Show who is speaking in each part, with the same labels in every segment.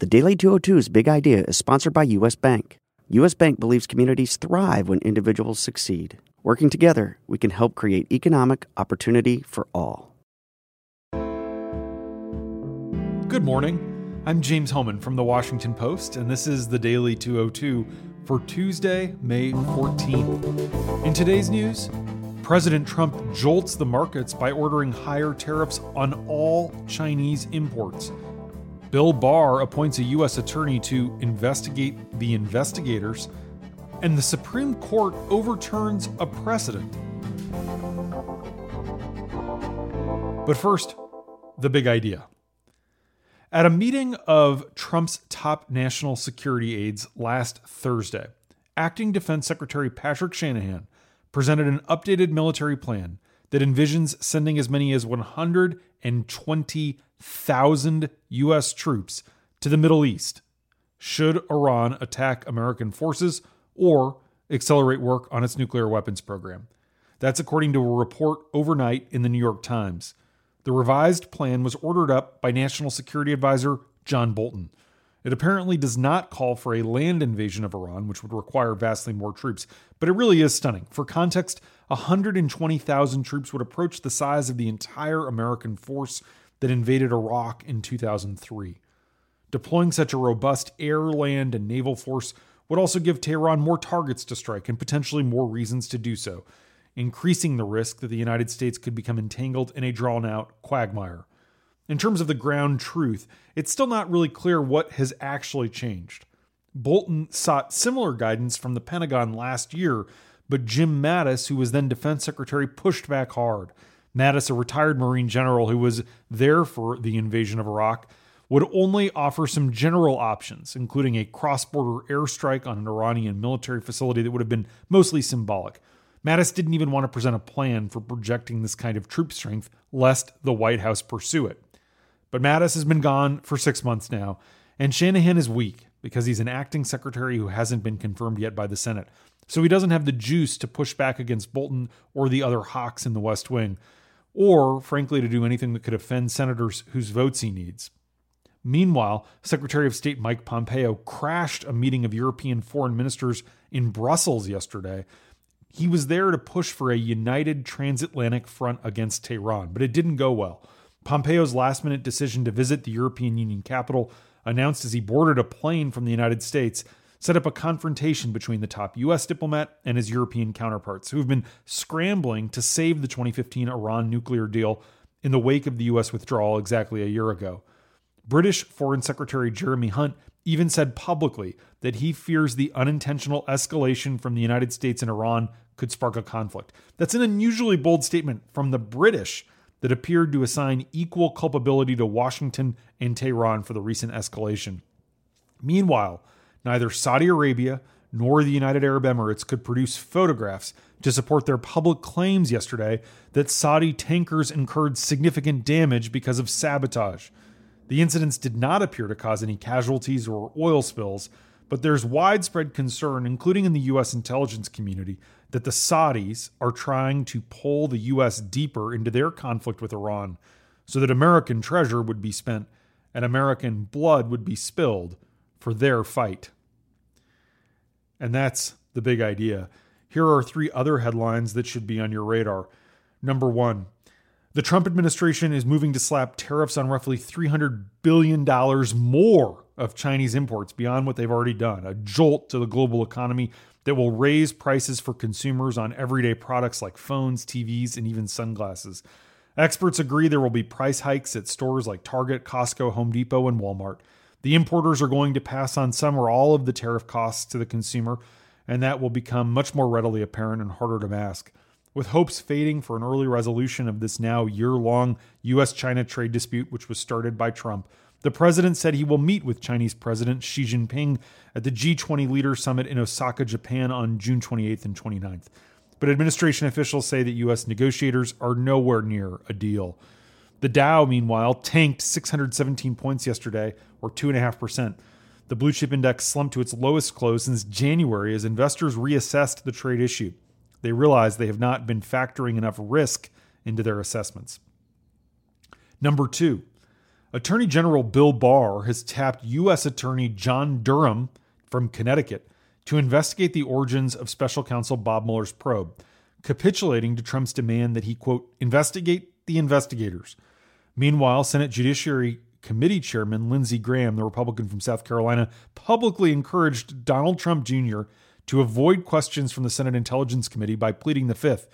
Speaker 1: The Daily 202's big idea is sponsored by U.S. Bank. U.S. Bank believes communities thrive when individuals succeed. Working together, we can help create economic opportunity for all.
Speaker 2: Good morning. I'm James Hohmann from the Washington Post, and this is the Daily 202 for Tuesday, May 14th. In today's news, President Trump jolts the markets by ordering higher tariffs on all Chinese imports. Bill Barr appoints a U.S. attorney to investigate the investigators, and the Supreme Court overturns a precedent. But first, the big idea. At a meeting of Trump's top national security aides last Thursday, Acting Defense Secretary Patrick Shanahan presented an updated military plan that envisions sending as many as 120,000 U.S. troops to the Middle East should Iran attack American forces or accelerate work on its nuclear weapons program. That's according to a report overnight in the New York Times. The revised plan was ordered up by National Security Advisor John Bolton. It apparently does not call for a land invasion of Iran, which would require vastly more troops, but it really is stunning. For context, 120,000 troops would approach the size of the entire American force that invaded Iraq in 2003. Deploying such a robust air, land, and naval force would also give Tehran more targets to strike and potentially more reasons to do so, increasing the risk that the United States could become entangled in a drawn out quagmire. In terms of the ground truth, it's still not really clear what has actually changed. Bolton sought similar guidance from the Pentagon last year, but Jim Mattis, who was then defense secretary, pushed back hard. Mattis, a retired Marine general who was there for the invasion of Iraq, would only offer some general options, including a cross border airstrike on an Iranian military facility that would have been mostly symbolic. Mattis didn't even want to present a plan for projecting this kind of troop strength, lest the White House pursue it. But Mattis has been gone for six months now, and Shanahan is weak because he's an acting secretary who hasn't been confirmed yet by the Senate. So he doesn't have the juice to push back against Bolton or the other hawks in the West Wing, or, frankly, to do anything that could offend senators whose votes he needs. Meanwhile, Secretary of State Mike Pompeo crashed a meeting of European foreign ministers in Brussels yesterday. He was there to push for a united transatlantic front against Tehran, but it didn't go well. Pompeo's last minute decision to visit the European Union capital, announced as he boarded a plane from the United States, set up a confrontation between the top U.S. diplomat and his European counterparts, who have been scrambling to save the 2015 Iran nuclear deal in the wake of the U.S. withdrawal exactly a year ago. British Foreign Secretary Jeremy Hunt even said publicly that he fears the unintentional escalation from the United States and Iran could spark a conflict. That's an unusually bold statement from the British that appeared to assign equal culpability to Washington and Tehran for the recent escalation. Meanwhile, neither Saudi Arabia nor the United Arab Emirates could produce photographs to support their public claims yesterday that Saudi tankers incurred significant damage because of sabotage. The incidents did not appear to cause any casualties or oil spills, but there's widespread concern, including in the U.S. intelligence community, that the Saudis are trying to pull the U.S. deeper into their conflict with Iran so that American treasure would be spent and American blood would be spilled for their fight. And that's the big idea. Here are three other headlines that should be on your radar. Number one, the Trump administration is moving to slap tariffs on roughly $300 billion more of Chinese imports beyond what they've already done, a jolt to the global economy that will raise prices for consumers on everyday products like phones, TVs, and even sunglasses. Experts agree there will be price hikes at stores like Target, Costco, Home Depot, and Walmart. The importers are going to pass on some or all of the tariff costs to the consumer, and that will become much more readily apparent and harder to mask. With hopes fading for an early resolution of this now year long US China trade dispute, which was started by Trump, the president said he will meet with Chinese President Xi Jinping at the G20 Leader Summit in Osaka, Japan on June 28th and 29th. But administration officials say that U.S. negotiators are nowhere near a deal. The Dow, meanwhile, tanked 617 points yesterday, or 2.5%. The blue chip index slumped to its lowest close since January as investors reassessed the trade issue. They realize they have not been factoring enough risk into their assessments. Number two, Attorney General Bill Barr has tapped U.S. Attorney John Durham from Connecticut to investigate the origins of special counsel Bob Mueller's probe, capitulating to Trump's demand that he, quote, investigate the investigators. Meanwhile, Senate Judiciary Committee Chairman Lindsey Graham, the Republican from South Carolina, publicly encouraged Donald Trump Jr. to avoid questions from the Senate Intelligence Committee by pleading the fifth.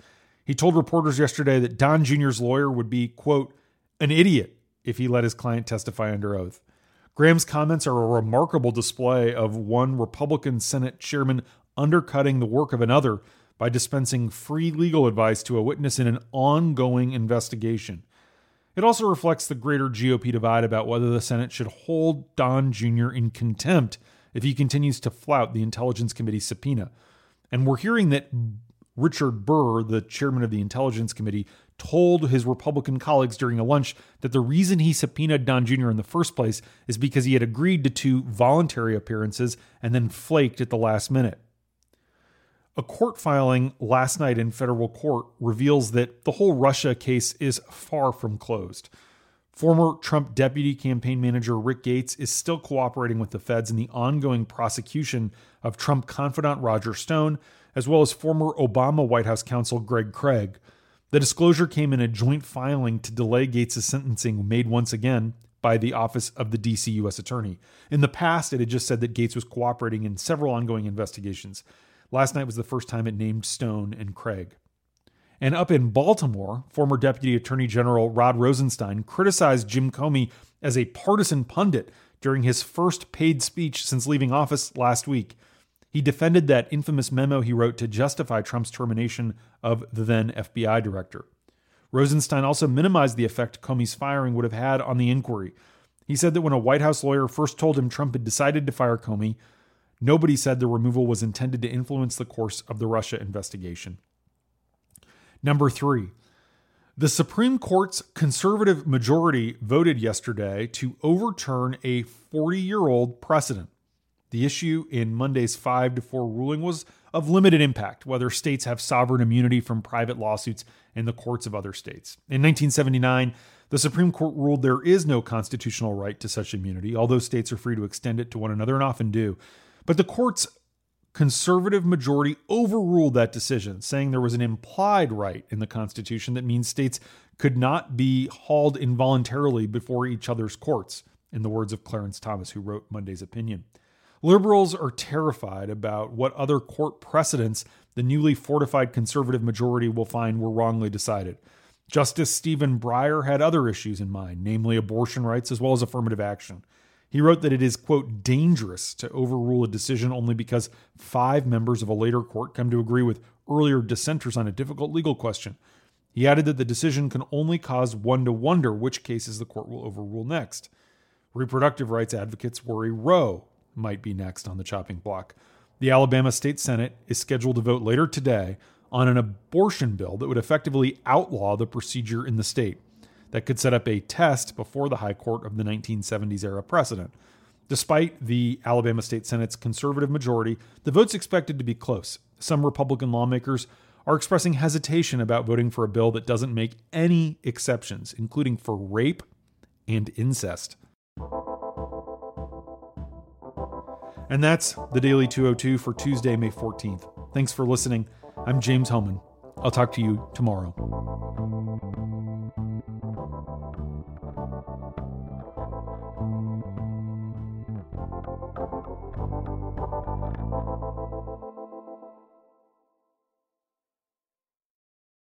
Speaker 2: He told reporters yesterday that Don Jr.'s lawyer would be, quote, an idiot if he let his client testify under oath. Graham's comments are a remarkable display of one Republican Senate chairman undercutting the work of another by dispensing free legal advice to a witness in an ongoing investigation. It also reflects the greater GOP divide about whether the Senate should hold Don Jr. in contempt if he continues to flout the Intelligence Committee subpoena. And we're hearing that Richard Burr, the chairman of the Intelligence Committee, told his Republican colleagues during a lunch that the reason he subpoenaed Don Jr. in the first place is because he had agreed to two voluntary appearances and then flaked at the last minute. A court filing last night in federal court reveals that the whole Russia case is far from closed. Former Trump deputy campaign manager Rick Gates is still cooperating with the feds in the ongoing prosecution of Trump confidant Roger Stone, as well as former Obama White House counsel Greg Craig. The disclosure came in a joint filing to delay Gates' sentencing made once again by the Office of the DC U.S. Attorney. In the past, it had just said that Gates was cooperating in several ongoing investigations. Last night was the first time it named Stone and Craig. And up in Baltimore, former Deputy Attorney General Rod Rosenstein criticized Jim Comey as a partisan pundit during his first paid speech since leaving office last week. He defended that infamous memo he wrote to justify Trump's termination of the then FBI director. Rosenstein also minimized the effect Comey's firing would have had on the inquiry. He said that when a White House lawyer first told him Trump had decided to fire Comey, nobody said the removal was intended to influence the course of the Russia investigation. Number three, the Supreme Court's conservative majority voted yesterday to overturn a 40 year old precedent. The issue in Monday's 5 to 4 ruling was of limited impact whether states have sovereign immunity from private lawsuits in the courts of other states. In 1979, the Supreme Court ruled there is no constitutional right to such immunity, although states are free to extend it to one another and often do. But the court's conservative majority overruled that decision, saying there was an implied right in the Constitution that means states could not be hauled involuntarily before each other's courts, in the words of Clarence Thomas, who wrote Monday's opinion. Liberals are terrified about what other court precedents the newly fortified conservative majority will find were wrongly decided. Justice Stephen Breyer had other issues in mind, namely abortion rights as well as affirmative action. He wrote that it is, quote, dangerous to overrule a decision only because five members of a later court come to agree with earlier dissenters on a difficult legal question. He added that the decision can only cause one to wonder which cases the court will overrule next. Reproductive rights advocates worry Roe might be next on the chopping block. The Alabama State Senate is scheduled to vote later today on an abortion bill that would effectively outlaw the procedure in the state. That could set up a test before the High Court of the 1970s era precedent. Despite the Alabama State Senate's conservative majority, the vote's expected to be close. Some Republican lawmakers are expressing hesitation about voting for a bill that doesn't make any exceptions, including for rape and incest. And that's the Daily 202 for Tuesday, May 14th. Thanks for listening. I'm James Hohmann. I'll talk to you tomorrow.